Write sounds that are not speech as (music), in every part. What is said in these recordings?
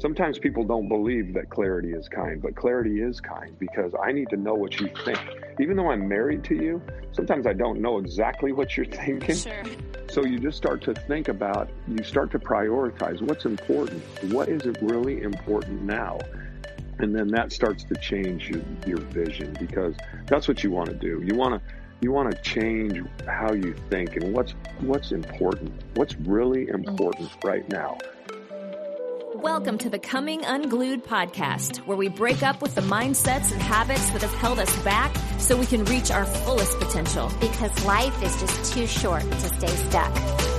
Sometimes people don't believe that clarity is kind, but clarity is kind because I need to know what you think. Even though I'm married to you, sometimes I don't know exactly what you're thinking. Sure. So you just start to think about, you start to prioritize what's important. What is it really important now? And then that starts to change your, your vision because that's what you want to do. You want to you want to change how you think and what's what's important. What's really important mm. right now. Welcome to the Coming Unglued podcast, where we break up with the mindsets and habits that have held us back so we can reach our fullest potential. Because life is just too short to stay stuck.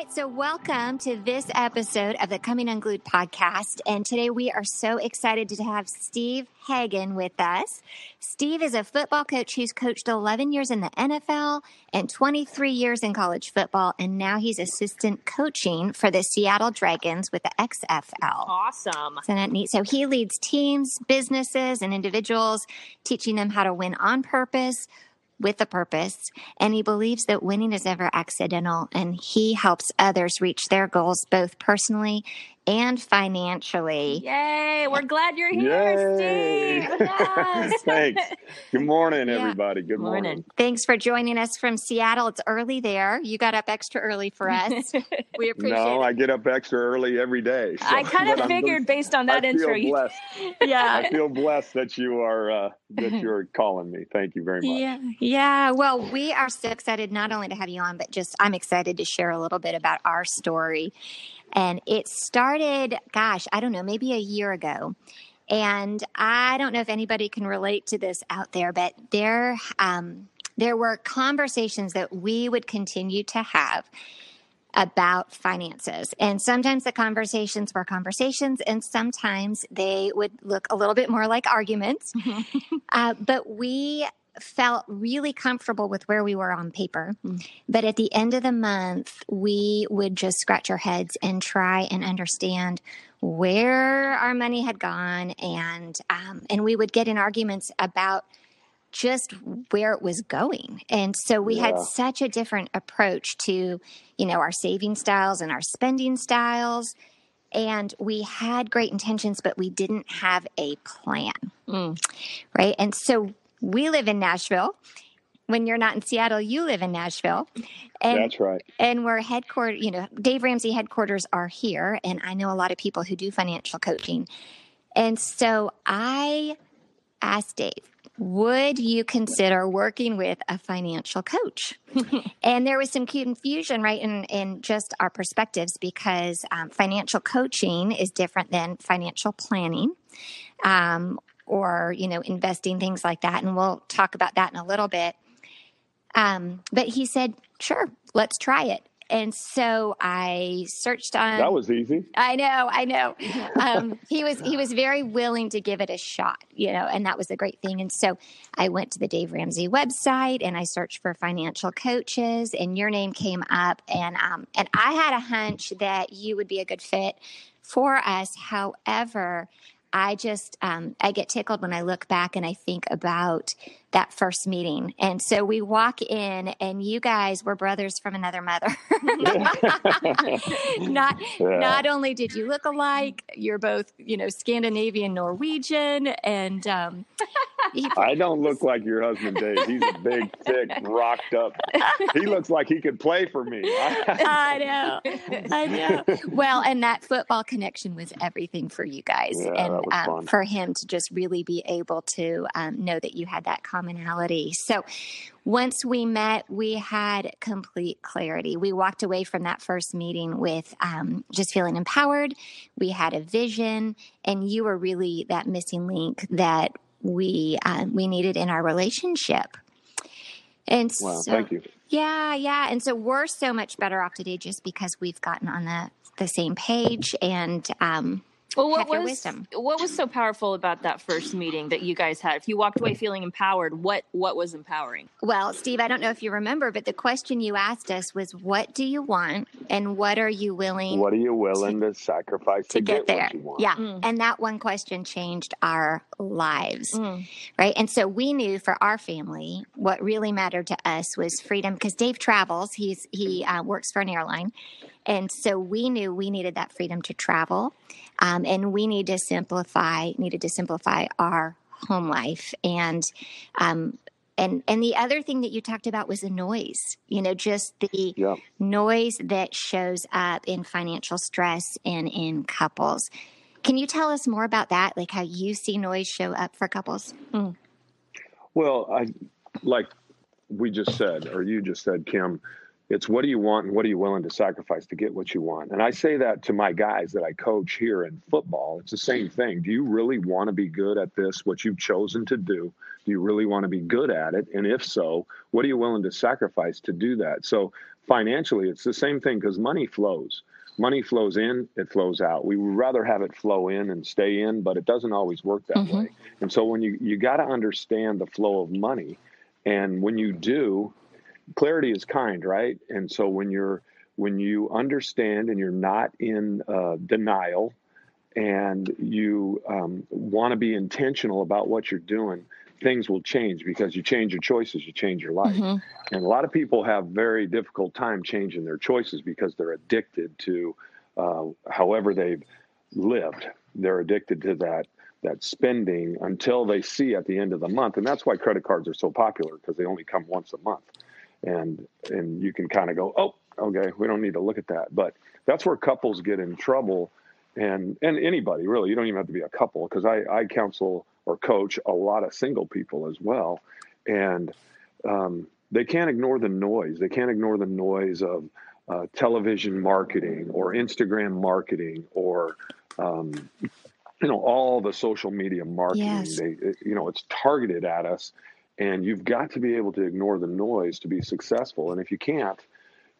Right, so welcome to this episode of the Coming Unglued podcast. And today we are so excited to have Steve Hagan with us. Steve is a football coach who's coached 11 years in the NFL and 23 years in college football. And now he's assistant coaching for the Seattle Dragons with the XFL. Awesome. Isn't that neat? So he leads teams, businesses, and individuals, teaching them how to win on purpose with a purpose, and he believes that winning is never accidental, and he helps others reach their goals both personally and financially. Yay! We're glad you're here, Yay. Steve. Yes. (laughs) Thanks. Good morning, (laughs) Yeah. everybody. Good morning. Morning. Thanks for joining us from Seattle. It's early there. You got up extra early for (laughs) us. We appreciate No, it. I get up extra early every day. so- I kind of figured just- based on that I intro. Feel you- blessed. yeah. I feel blessed that you are uh, that you're calling me. Thank you very much. Yeah, yeah. Well, we are so excited not only to have you on, but just I'm excited to share a little bit about our story. And it started, gosh, I don't know, maybe a year ago. And I don't know if anybody can relate to this out there, but there, um, there were conversations that we would continue to have about finances. And sometimes the conversations were conversations, and sometimes they would look a little bit more like arguments. uh, but we felt really comfortable with where we were on paper. Mm. But at the end of the month, we would just scratch our heads and try and understand where our money had gone, and um, and we would get in arguments about just where it was going. And so we had such a different approach to, you know, our saving styles and our spending styles. And we had great intentions, but we didn't have a plan. Mm. Right. And so we live in Nashville. When you're not in Seattle, you live in Nashville. And That's right. and we're headquartered, you know, Dave Ramsey headquarters are here. And I know a lot of people who do financial coaching. And so I asked Dave, would you consider working with a financial coach? (laughs) and there was some confusion, right, in, in just our perspectives because um, financial coaching is different than financial planning. Um, or you know investing things like that and we'll talk about that in a little bit um, but he said sure let's try it and so i searched on That was easy. I know, I know. (laughs) Um, he was he was very willing to give it a shot, you know, and that was a great thing. And so I went to the Dave Ramsey website and I searched for financial coaches, and your name came up, and um, and I had a hunch that you would be a good fit for us. However, I just um, I get tickled when I look back and I think about that first meeting. And so we walk in, and you guys were brothers from another mother. (laughs) (laughs) not Yeah. not only did you look alike, you're both you know Scandinavian Norwegian, and um, (laughs) I don't look like your husband, Dave. He's a big, thick, rocked up. He looks like he could play for me. (laughs) I know, I know. Well, and that football connection was everything for you guys, Yeah, and um, for him to just really be able to um, know that you had that commonality. So. Once we met, we had complete clarity. We walked away from that first meeting with um, just feeling empowered. We had a vision, and you were really that missing link that we um, we needed in our relationship. And Wow, so, thank you. yeah, yeah. And so we're so much better off today just because we've gotten on the, the same page and um, Well, what have your was wisdom. what was so powerful about that first meeting that you guys had? If you walked away feeling empowered, what what was empowering? well, Steve, I don't know if you remember, but the question you asked us was what do you want and what are you willing What are you willing to sacrifice to get there? what you want? Yeah. Mm. And that one question changed our lives. Mm. right? And so we knew for our family what really mattered to us was freedom because Dave travels. He's he uh, works for an airline, And so we knew we needed that freedom to travel, um, and we need to simplify needed to simplify our home life and. Um, and and the other thing that you talked about was the noise you know just the Yeah. noise that shows up in financial stress and in couples can you tell us more about that like how you see noise show up for couples Mm. Well, I like we just said, or you just said, Kim. It's what do you want and what are you willing to sacrifice to get what you want? And I say that to my guys that I coach here in football. It's the same thing. Do you really want to be good at this, what you've chosen to do? Do you really want to be good at it? And if so, what are you willing to sacrifice to do that? So financially, it's the same thing because money flows. Money flows in, it flows out. We would rather have it flow in and stay in, but it doesn't always work that Mhm. way. And so when you you got to understand the flow of money, and when you do, clarity is kind, right? And so when you're when you understand and you're not in uh, denial, and you um, want to be intentional about what you're doing, things will change because you change your choices, you change your life. Mhm. And a lot of people have very difficult time changing their choices because they're addicted to uh, however they've lived. They're addicted to that that spending until they see at the end of the month, and that's why credit cards are so popular because they only come once a month, and and you can kind of go, oh, okay, we don't need to look at that. But that's where couples get in trouble, and and anybody really. You don't even have to be a couple because I I counsel or coach a lot of single people as well, and um, they can't ignore the noise. They can't ignore the noise of uh, television marketing or Instagram marketing or um, you know all the social media marketing. Yes. They you know it's targeted at us, and you've got to be able to ignore the noise to be successful. And if you can't,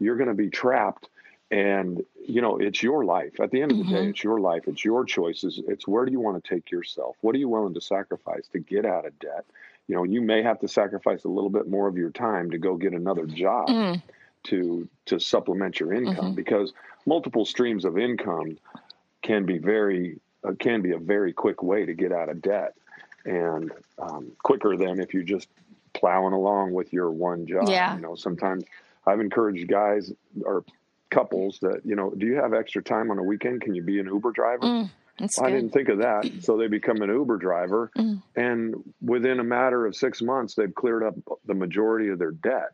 you're going to be trapped. And you know it's your life. At the end of the day, Mhm. it's your life. It's your choices. It's where do you want to take yourself? What are you willing to sacrifice to get out of debt? You know, you may have to sacrifice a little bit more of your time to go get another job Mm. to to supplement your income Mhm. because multiple streams of income can be very uh, can be a very quick way to get out of debt and um, quicker than if you're just plowing along with your one job Yeah. you know sometimes i've encouraged guys or couples that you know do you have extra time on a weekend can you be an uber driver Mm. I good. didn't think of that. So they become an Uber driver, Mm. and within a matter of six months, they've cleared up the majority of their debt,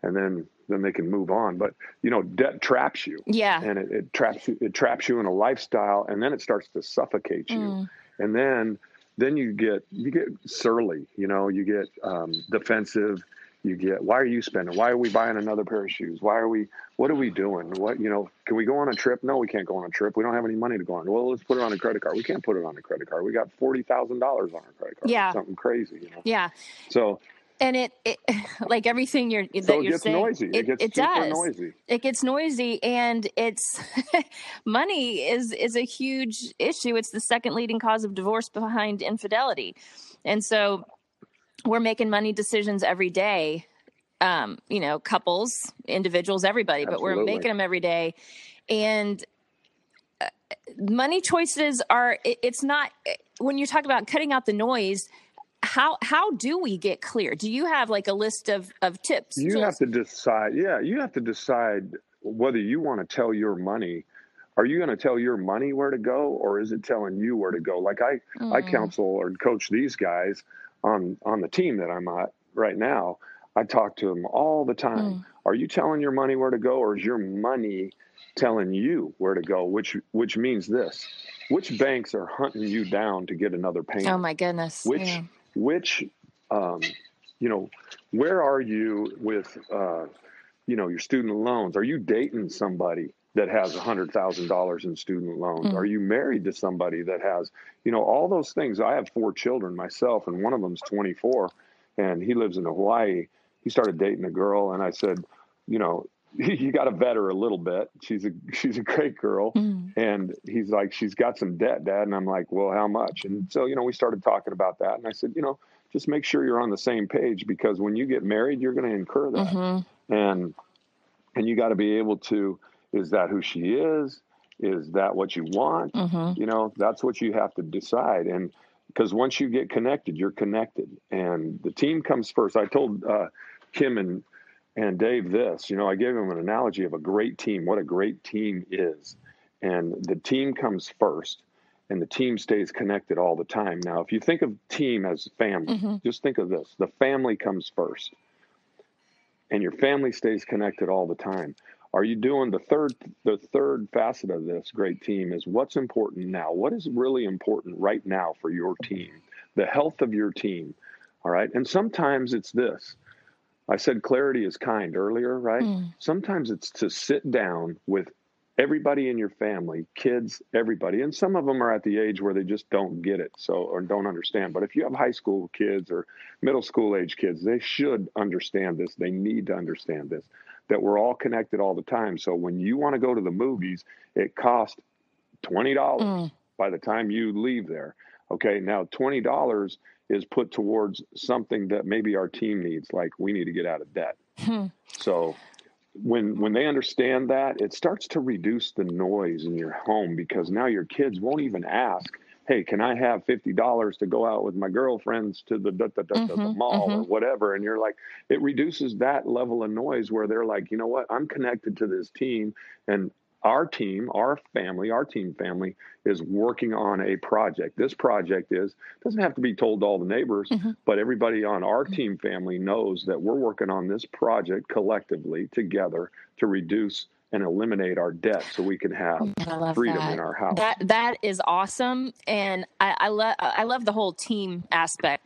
and then then they can move on. But you know, debt traps you, Yeah. and it, it traps you. It traps you in a lifestyle, and then it starts to suffocate you, Mm. and then then you get you get surly. You know, you get um, defensive. You get why are you spending? Why are we buying another pair of shoes? Why are we? What are we doing? What you know? Can we go on a trip? No, we can't go on a trip. We don't have any money to go on. Well, let's put it on a credit card. We can't put it on a credit card. We got forty thousand dollars on our credit card. Yeah. something crazy. You know. Yeah. So And it, it (laughs) like everything you're that so it you're gets saying, noisy. It, gets super does. noisy. It gets noisy, and it's (laughs) money is is a huge issue. It's the second leading cause of divorce behind infidelity, and so we're making money decisions every day. Um, you know, couples, individuals, everybody, but we're making them every day, and uh, money choices are. It, it's not when you talk about cutting out the noise. How how do we get clear? Do you have like a list of of tips? You tools? have to decide. Yeah, you have to decide whether you want to tell your money. Are you going to tell your money where to go, or is it telling you where to go? Like I, I Mm. counsel or coach these guys on on the team that I'm at right now. I talk to them all the time. Mm. Are you telling your money where to go, or is your money telling you where to go? Which which means this: which banks are hunting you down to get another payment? Oh my goodness! which Yeah. Which um, you know where are you with uh, you know your student loans? Are you dating somebody that has a hundred thousand dollars in student loans? Mm. are you married to somebody that has you know all those things? I have four children myself and one of them's 24 and he lives in hawaii. He started dating a girl and i said you know (laughs) you got to vet her a little bit she's a (laughs) she's a great girl Mm. and he's like, she's got some debt, Dad. And I'm like, well, how much? And so, you know, we started talking about that. And I said, you know, just make sure you're on the same page because when you get married, you're going to incur that. Mhm. And and you got to be able to. Is that who she is? Is that what you want? Mhm. You know, that's what you have to decide. And because once you get connected, you're connected, and the team comes first. I told uh, Kim and And Dave, this, you know, I gave him an analogy of a great team, what a great team is. And the team comes first and the team stays connected all the time. Now, if you think of team as family, mm-hmm. just think of this the family comes first and your family stays connected all the time. Are you doing the third the third facet of this great team is what's important now? What is really important right now for your team? The health of your team. All right? And sometimes it's this I said clarity is kind earlier, right? Mm. Sometimes it's to sit down with everybody in your family, kids, everybody. And some of them are at the age where they just don't get it, so or don't understand. But if you have high school kids or middle school age kids, they should understand this. They need to understand this that we're all connected all the time. So when you want to go to the movies, it costs $20 mm. by the time you leave there. Okay, now $20 is put towards something that maybe our team needs, like we need to get out of debt. Hmm. So when when they understand that, it starts to reduce the noise in your home because now your kids won't even ask, "Hey, can I have fifty dollars to go out with my girlfriends to the the, the, mm-hmm, the mall mm-hmm. or whatever?" And you're like, it reduces that level of noise where they're like, you know what, I'm connected to this team, and our team, our family, our team family is working on a project. This project is doesn't have to be told to all the neighbors, mm-hmm. but everybody on our mm-hmm. team family knows that we're working on this project collectively together to reduce and eliminate our debt so we can have freedom that. in our house. That that is awesome, and I, I love I love the whole team aspect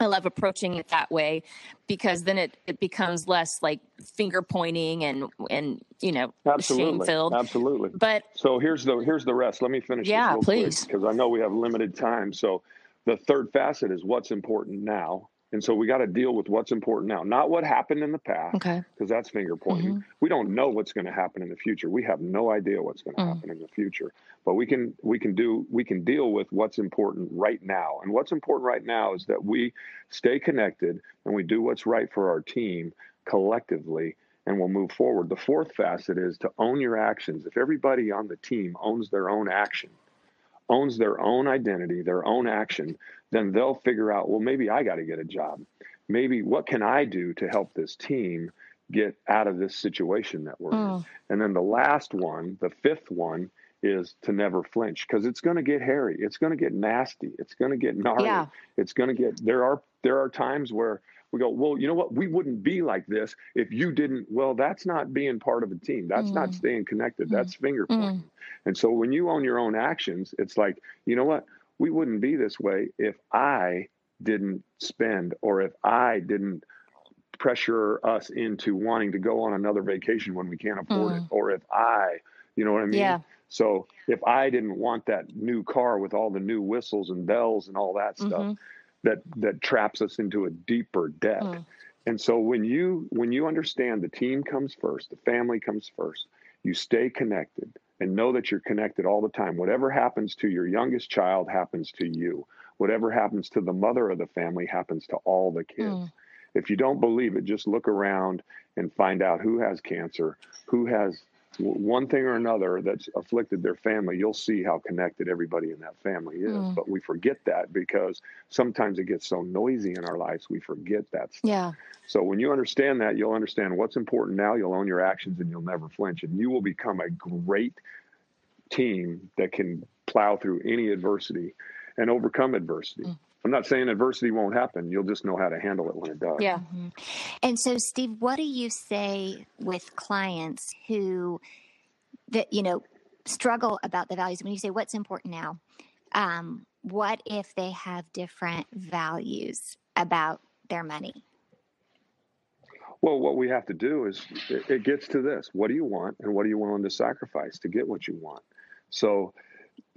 I love approaching it that way because then it, it becomes less like finger pointing and and you know shame filled. Absolutely. But so here's the here's the rest. Let me finish. Yeah, please. Because I know we have limited time. So the third facet is what's important now. And so we got to deal with what's important now, not what happened in the past, okay? Because that's finger pointing. Mm-hmm. We don't know what's going to happen in the future. We have no idea what's going to mm. happen in the future. But we can we can do we can deal with what's important right now. And what's important right now is that we stay connected and we do what's right for our team collectively and we'll move forward. The fourth facet is to own your actions. If everybody on the team owns their own action, owns their own identity, their own action, then they'll figure out, well, maybe I got to get a job. Maybe what can I do to help this team get out of this situation that we're mm. in? And then the last one, the fifth one, is to never flinch because it's going to get hairy. It's going to get nasty. It's going to get gnarly. Yeah. It's going to get there are there are times where we go, well, you know what? We wouldn't be like this if you didn't. Well, that's not being part of a team. That's mm. not staying connected. Mm. That's finger pointing. Mm. And so when you own your own actions, it's like, you know what? We wouldn't be this way if I didn't spend or if I didn't pressure us into wanting to go on another vacation when we can't afford it mm. or if I, you know what I mean? Yeah. So if I didn't want that new car with all the new whistles and bells and all that stuff, mm-hmm that that traps us into a deeper debt. Mm. And so when you when you understand the team comes first, the family comes first, you stay connected and know that you're connected all the time. Whatever happens to your youngest child happens to you. Whatever happens to the mother of the family happens to all the kids. Mm. If you don't believe it, just look around and find out who has cancer, who has one thing or another that's afflicted their family, you'll see how connected everybody in that family is. Mm. But we forget that because sometimes it gets so noisy in our lives, we forget that stuff. Yeah. So when you understand that, you'll understand what's important now, you'll own your actions, and you'll never flinch. And you will become a great team that can plow through any adversity and overcome adversity. Mm. I'm not saying adversity won't happen. You'll just know how to handle it when it does. Yeah. Mm-hmm. And so, Steve, what do you say with clients who that you know struggle about the values? When you say what's important now, um, what if they have different values about their money? Well, what we have to do is it, it gets to this: what do you want, and what are you willing to sacrifice to get what you want? So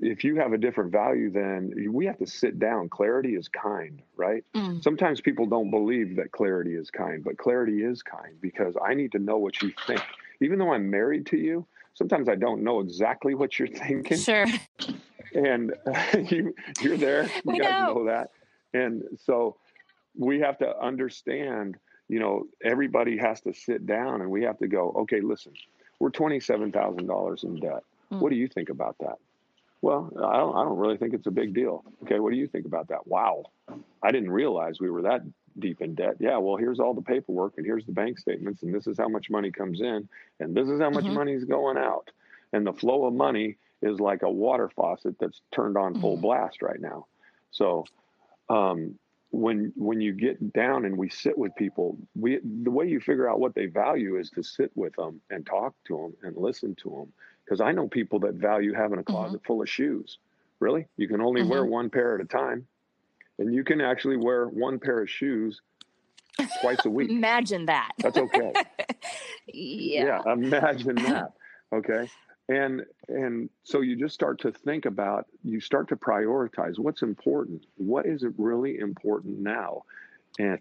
if you have a different value, then we have to sit down. Clarity is kind, right? Mm. Sometimes people don't believe that clarity is kind, but clarity is kind because I need to know what you think. Even though I'm married to you, sometimes I don't know exactly what you're thinking. Sure. And uh, (laughs) you, you're there. (laughs) You we guys know. know that. And so we have to understand, you know, everybody has to sit down and we have to go, okay, listen, we're $27,000 in debt. Mm. What do you think about that? Well, I don't, I don't really think it's a big deal. Okay, what do you think about that? Wow, I didn't realize we were that deep in debt. Yeah, well, here's all the paperwork and here's the bank statements and this is how much money comes in and this is how much Mhm. money is going out. And the flow of money is like a water faucet that's turned on full Mhm. blast right now. So um, when when you get down and we sit with people, we the way you figure out what they value is to sit with them and talk to them and listen to them. Because I know people that value having a mm-hmm. closet full of shoes. Really, you can only wear mm-hmm. one pair at a time, and you can actually wear one pair of shoes twice a (laughs) week. Imagine that. That's okay. (laughs) yeah. yeah imagine (laughs) that okay and and so you just start to think about you start to prioritize what's important what is it really important now and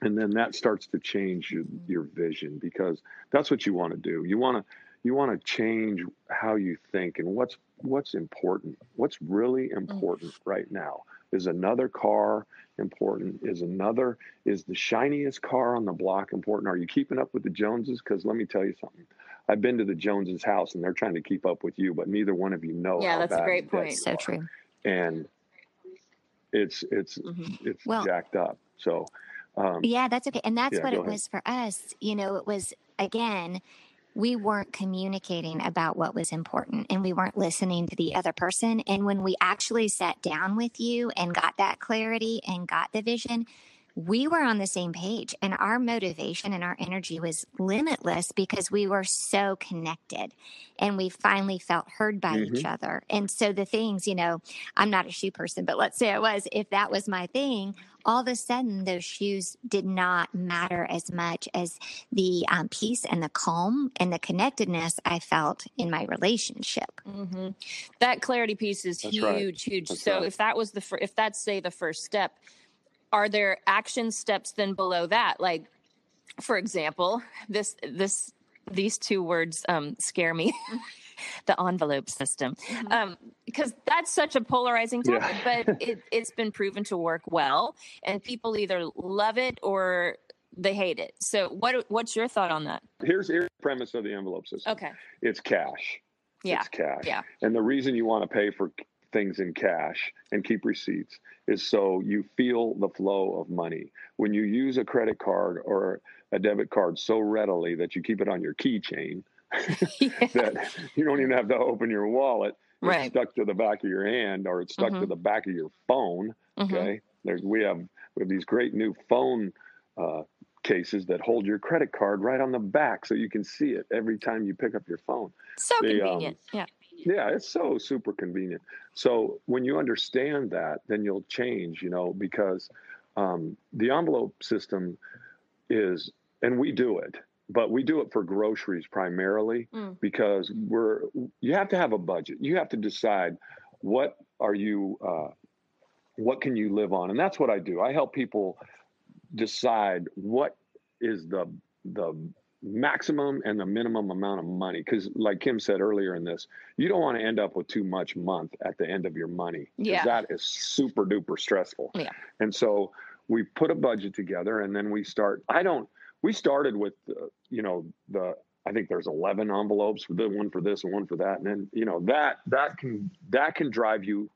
and then that starts to change your, your vision because that's what you want to do you want to you want to change how you think and what's what's important what's really important right now is another car important is another is the shiniest car on the block important are you keeping up with the joneses because let me tell you something i've been to the joneses house and they're trying to keep up with you but neither one of you know Yeah, how that's a great point. you So are. true. and it's it's Mhm. it's Well- jacked up so um, Yeah, that's okay. And that's Yeah, what it ahead. was for us. You know, it was, again, we weren't communicating about what was important and we weren't listening to the other person. And when we actually sat down with you and got that clarity and got the vision, we were on the same page and our motivation and our energy was limitless because we were so connected and we finally felt heard by each other. And so the things, you know, I'm not a shoe person, but let's say I was, if that was my thing, all of a sudden those shoes did not matter as much as the um, peace and the calm and the connectedness I felt in my relationship. hmm That clarity piece is That's huge, right. huge. That's so right. if that was the fir- if that's say the first step, are there action steps then below that? Like, for example, this this these two words um, scare me. (laughs) the envelope system, um, because that's such a polarizing Yeah. topic, but (laughs) it, it's been proven to work well, and people either love it or they hate it. So, what what's your thought on that? here's here's the premise of the envelope system Okay, it's cash yeah, it's cash yeah. And the reason you want to pay for things in cash and keep receipts is so you feel the flow of money. When you use a credit card or a debit card so readily that you keep it on your keychain (laughs) (laughs) yeah. that you don't even have to open your wallet. It's Right. stuck to the back of your hand or it's stuck to Mhm. the back of your phone. Mhm. Okay. There's we have we have these great new phone uh, cases that hold your credit card right on the back so you can see it every time you pick up your phone. So The, um, convenient. yeah. Yeah, it's so super convenient. So when you understand that, then you'll change, you know, because um, the envelope system is, and we do it, but we do it for groceries primarily Mm. because we're, you have to have a budget. You have to decide what are you, uh, what can you live on? And that's what I do. I help people decide what is the, the maximum and the minimum amount of money. Because like kim said earlier in this you don't want to end up with too much month at the end of your money Yeah. that is super duper stressful. Yeah. and so we put a budget together and then we start i don't we started with uh, you know the i think there's 11 envelopes for the one for this and one for that. And then you know that that can that can drive you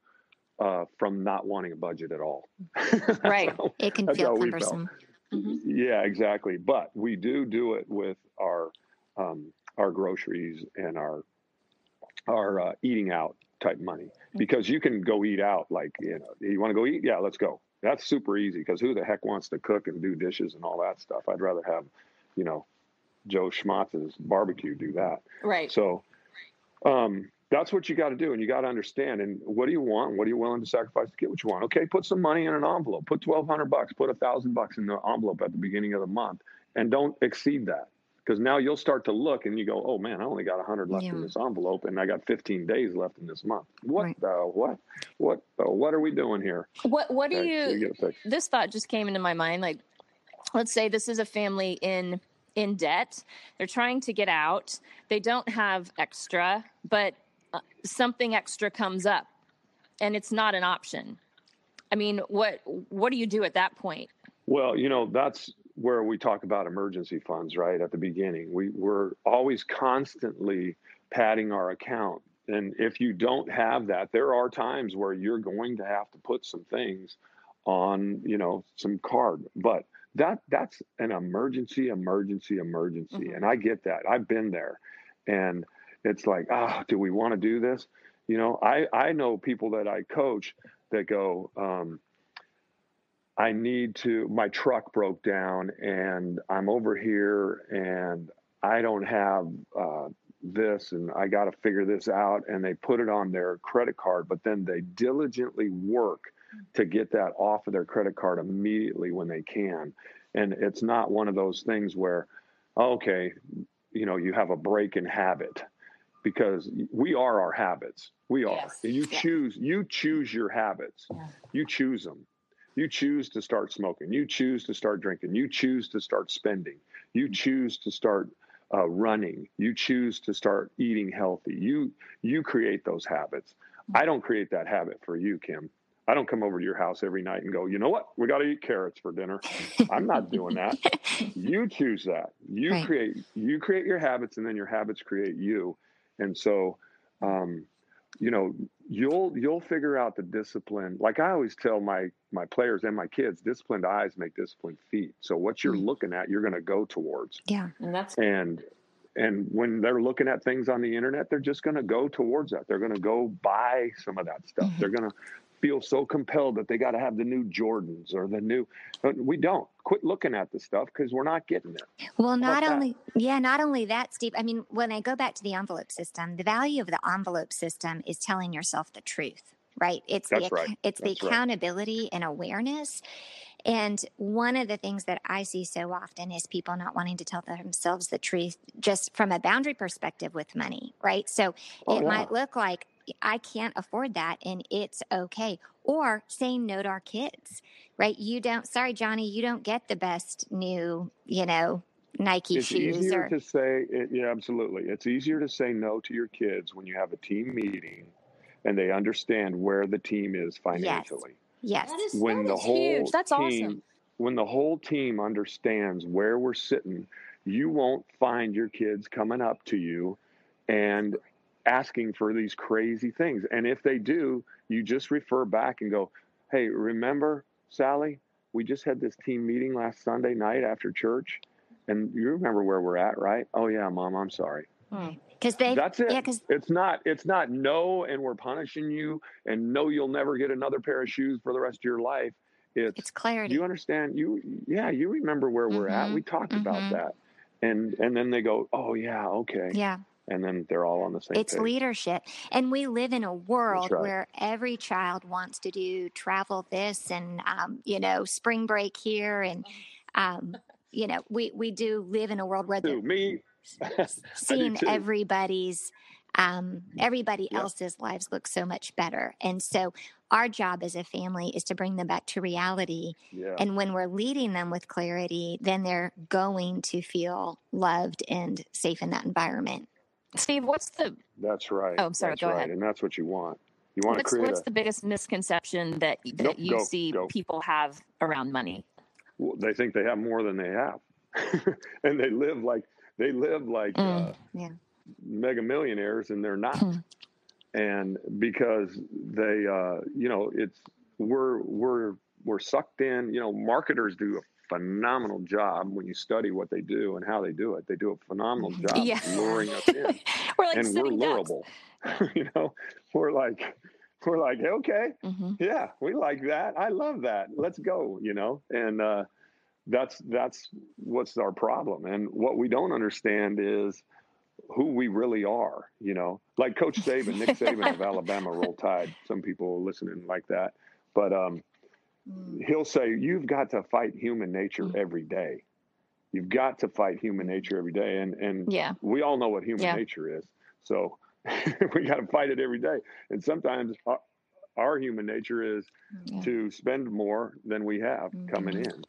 uh, from not wanting a budget at all. (laughs) Right. It can feel how cumbersome. yeah, exactly. But we do do it with our um, our groceries and our our uh, eating out type money because you can go eat out. Like you know, you want to go eat? Yeah, let's go. That's super easy because who the heck wants to cook and do dishes and all that stuff? I'd rather have, you know, Joe Schmatz's barbecue do that. Right. So um, that's what you got to do. And you got to understand. And what do you want? What are you willing to sacrifice to get what you want? Okay, put some money in an envelope. Put 1200 bucks, put a thousand bucks in the envelope at the beginning of the month and don't exceed that. Because now you'll start to look and you go, oh man, I only got 100 left Yeah. in this envelope and I got 15 days left in this month. What Right. the what? What uh, what are we doing here? What What do Okay, so you? get. This thought just came into my mind. Like, let's say this is a family in in debt. They're trying to get out. They don't have extra, but uh, something extra comes up, and it's not an option. I mean, what what do you do at that point? Well, you know, that's where we talk about emergency funds, right? At the beginning, we, we're always constantly padding our account. And if you don't have that, there are times where you're going to have to put some things on you know some card but that that's an emergency emergency emergency Mhm. and i get that i've been there and it's like ah do we want to do this? You know i i know people that i coach that go um i need to my truck broke down and i'm over here and i don't have uh this and i got to figure this out. And they put it on their credit card but then they diligently work to get that off of their credit card immediately when they can. And it's not one of those things where okay you know you have a break in habit because we are our habits. We are. Yes. you Yeah. choose you choose your habits. Yeah. you choose them you choose to start smoking. You choose to start drinking. You choose to start spending. You choose to start uh, running. You choose to start eating healthy. You you create those habits. I don't create that habit for you kim. I don't come over to your house every night and go you know what? We got to eat carrots for dinner. I'm not doing that. (laughs) You choose that. You Right. create you create your habits and then your habits create you and so um, you know you'll you'll figure out the discipline like i always tell my my players and my kids disciplined eyes make disciplined feet so what you're Mm. looking at you're going to go towards Yeah. And that's and and when they're looking at things on the internet they're just going to go towards that they're going to go buy some of that stuff Mhm. they're going to feel so compelled that they got to have the new jordans or the new uh, we don't quit looking at the stuff because we're not getting it Well, not that? only yeah, not only that, Steve. I mean, when I go back to the envelope system, the value of the envelope system is telling yourself the truth, right? It's That's the right. it's the That's right. accountability and awareness. And one of the things that I see so often is people not wanting to tell themselves the truth just from a boundary perspective with money, right? So Oh, it yeah. might look like I can't afford that and it's okay. Or saying no to our kids, right? You don't, sorry, Johnny, you don't get the best new, you know, Nike it's shoes easier or to say it, yeah absolutely it's easier to say no to your kids when you have a team meeting and they understand where the team is financially yes. that is, when that the is whole huge. That's team awesome. when the whole team understands where we're sitting you won't find your kids coming up to you and asking for these crazy things. And if they do you just refer back and go hey remember sally we just had this team meeting last sunday night after church and you remember where we're at right? Oh yeah mom i'm sorry. Because they, that's it. yeah, because it's not it's not no and we're punishing you and no you'll never get another pair of shoes for the rest of your life. It's, it's clarity. you understand you yeah you remember where we're at. Mhm, we talked about mhm. that. And and then they go oh yeah okay. Yeah, and then they're all on the same it's page leadership. And we live in a world right. where every child wants to do travel this and, um, you know, spring break here. And, um, you know, we, we do live in a world where Who, the, me (laughs) seeing everybody's um, everybody Yep. else's lives look so much better and so our job as a family is to bring them back to reality yeah and when we're leading them with clarity then they're going to feel loved and safe in that environment Steve, what's the that's right Oh, I'm sorry, that's go right ahead. and that's what you want you want to create what's a the biggest misconception that that Nope, you go, see go. people have around money? well, they think they have more than they have (laughs) and they live like they live like Mm. uh, Yeah. mega millionaires and they're not Hmm. and because they uh you know it's we're we're we're sucked in you know marketers do a phenomenal job when you study what they do and how they do it. They do a phenomenal Mhm. job Yeah. luring us in. (laughs) We're like and we're lureable (laughs) you know we're like we're like okay. Hmm yeah we like that. I love that. Let's go you know? And uh that's that's what's our problem. And what we don't understand is who we really are you know? Like coach saban nick saban of (laughs) alabama roll tide. Some people listening like that. But um he'll say you've got to fight human nature Mm. every day you've got to fight human nature every day and and Yeah. we all know what human Yeah. nature is so (laughs) we got to fight it every day and sometimes our, our human nature is Yeah. to spend more than we have coming Mhm. in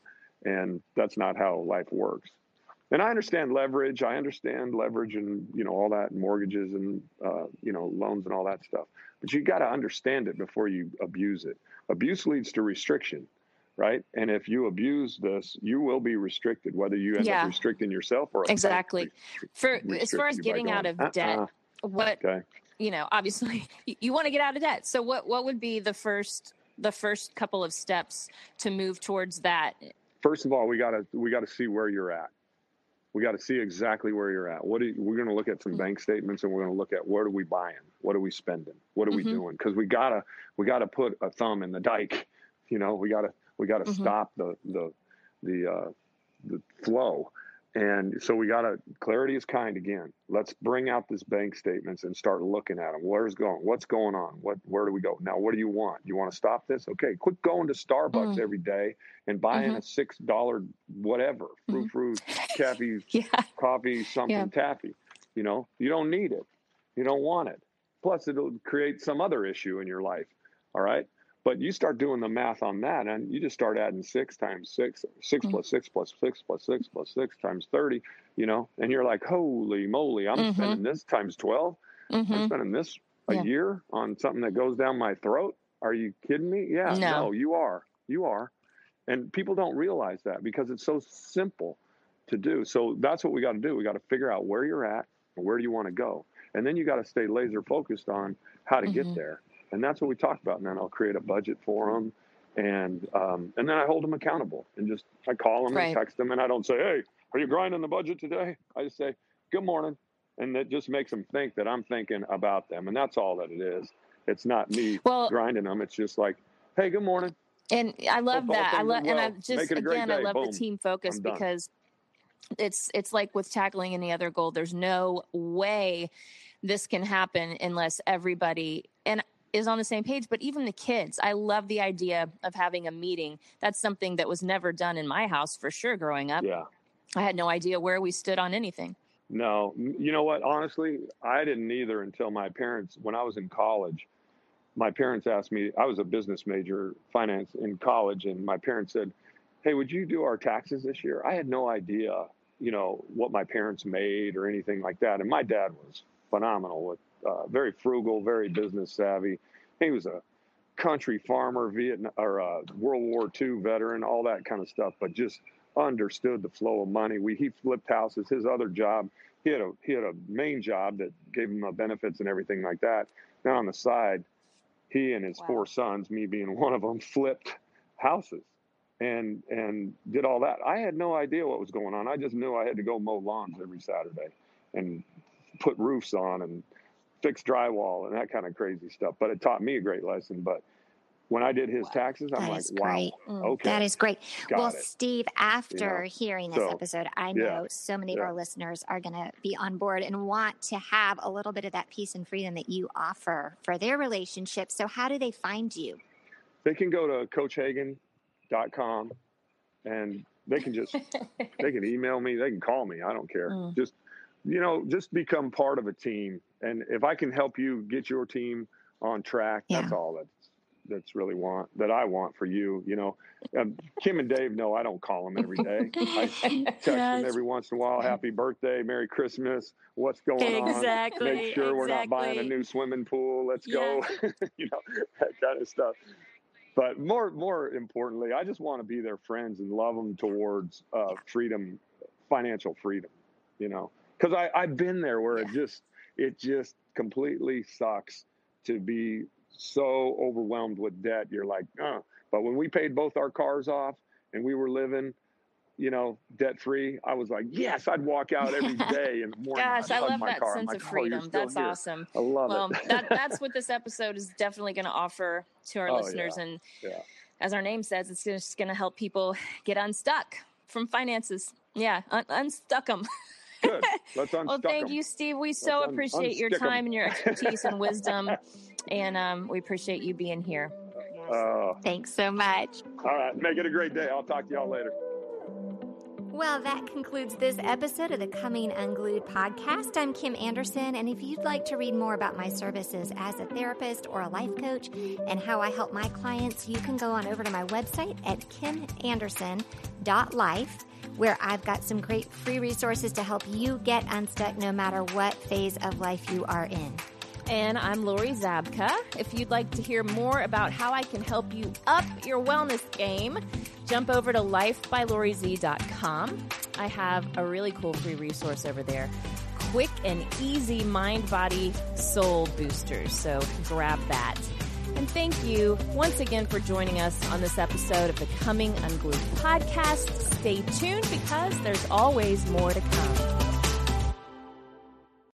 and that's not how life works and i understand leverage i understand leverage and you know all that mortgages and uh, you know loans and all that stuff but you got to understand it before you abuse it abuse leads to restriction right and if you abuse this you will be restricted whether you end Yeah. up restricting yourself or Exactly. For as far as getting out of debt, "Uh-uh." what okay you know, obviously (laughs) you, you want to get out of debt. So what what would be the first the first couple of steps to move towards that? First of all, we got to we got to see where you're at. We got to see exactly where you're at. What you, we're going to look at some mm-hmm. bank statements and we're going to look at what are we buying, what are we spending, what are mm-hmm. we doing? Because we gotta we gotta put a thumb in the dike. You know, we gotta we gotta mm-hmm. stop the the the uh, the flow and so we got to clarity is kind again. Let's bring out this bank statements and start looking at them. Where's going? What's going on? What where do we go now? What do you want? You want to stop this? Okay, quit going to Starbucks mm. every day and buying mm-hmm. a six dollar whatever fruit mm-hmm. fruit (laughs) caffee yeah. coffee something yeah. taffy. You know you don't need it. You don't want it. Plus, it'll create some other issue in your life. All right. But you start doing the math on that, and you just start adding six times six, 6 mm-hmm. plus six plus six plus six plus six times thirty. You know, and you're like, holy moly, I'm mm-hmm. spending this times 12 i mm-hmm. I'm spending this a yeah. year on something that goes down my throat. Are you kidding me? Yeah, no, no you are. You are. And people don't realize that because it's so simple to do. So that's what we got to do. We got to figure out where you're at and where do you want to go. And then you got to stay laser focused on how to mm-hmm. get there and that's what we talked about. And then I'll create a budget for them, and um, and then I hold them accountable and just I call them right. and text them, and I don't say, "Hey, are you grinding the budget today?" I just say, "Good morning," and that just makes them think that I'm thinking about them, and that's all that it is. It's not me well, grinding them. It's just like, "Hey, good morning." And I love Hope that. I love, well. and I just again, I love Boom. the team focus because it's it's like with tackling any other goal. There's no way this can happen unless everybody and is on the same page, but even the kids. I love the idea of having a meeting. That's something that was never done in my house for sure growing up. Yeah. I had no idea where we stood on anything. No, you know what? Honestly, I didn't either until my parents, when I was in college, my parents asked me, I was a business major, finance in college, and my parents said, Hey, would you do our taxes this year? I had no idea, you know, what my parents made or anything like that. And my dad was phenomenal with uh, very frugal, very business savvy. He was a country farmer, Vietnam or uh, World War II veteran, all that kind of stuff, but just understood the flow of money. We he flipped houses. His other job, he had a he had a main job that gave him benefits and everything like that. Now on the side, he and his wow. four sons, me being one of them, flipped houses and and did all that. I had no idea what was going on. I just knew I had to go mow lawns every Saturday and put roofs on and fix drywall and that kind of crazy stuff. But it taught me a great lesson. But when I did his wow. taxes, I'm that like, wow. Mm, okay, that is great. Got well, it. Steve, after you know? hearing this so, episode, I know yeah, so many yeah. of our listeners are going to be on board and want to have a little bit of that peace and freedom that you offer for their relationship. So, how do they find you? They can go to coachhagan.com and they can just (laughs) they can email me, they can call me. I don't care. Mm. Just you know, just become part of a team. And if I can help you get your team on track, yeah. that's all that's that's really want that I want for you. You know, um, Kim and Dave know I don't call them every day. (laughs) I text them every once in a while. Happy birthday, Merry Christmas. What's going exactly, on? Exactly. Make sure exactly. we're not buying a new swimming pool. Let's yeah. go. (laughs) you know, that kind of stuff. But more more importantly, I just want to be their friends and love them towards uh, freedom, financial freedom. You know, because I I've been there where yeah. it just it just completely sucks to be so overwhelmed with debt. You're like, uh. But when we paid both our cars off and we were living, you know, debt free, I was like, yes, I'd walk out every (laughs) day in the morning. Gosh, I love that car. sense like, of oh, freedom. Oh, that's here. awesome. I love well, it. that, (laughs) that's what this episode is definitely going to offer to our oh, listeners. Yeah. And yeah. as our name says, it's just going to help people get unstuck from finances. Yeah, un- unstuck them. (laughs) Good. (laughs) Let's unstuck Well, thank them. you, Steve. We so un- appreciate your time and your expertise and wisdom, and um, we appreciate you being here. Uh, Thanks so much. All right. Make it a great day. I'll talk to y'all later. Well, that concludes this episode of the Coming Unglued podcast. I'm Kim Anderson, and if you'd like to read more about my services as a therapist or a life coach and how I help my clients, you can go on over to my website at kimanderson.life where I've got some great free resources to help you get unstuck no matter what phase of life you are in. And I'm Lori Zabka. If you'd like to hear more about how I can help you up your wellness game, jump over to lifebyloriz.com. I have a really cool free resource over there. Quick and easy mind, body, soul boosters. So grab that. And thank you once again for joining us on this episode of the Coming Unglued podcast. Stay tuned because there's always more to come.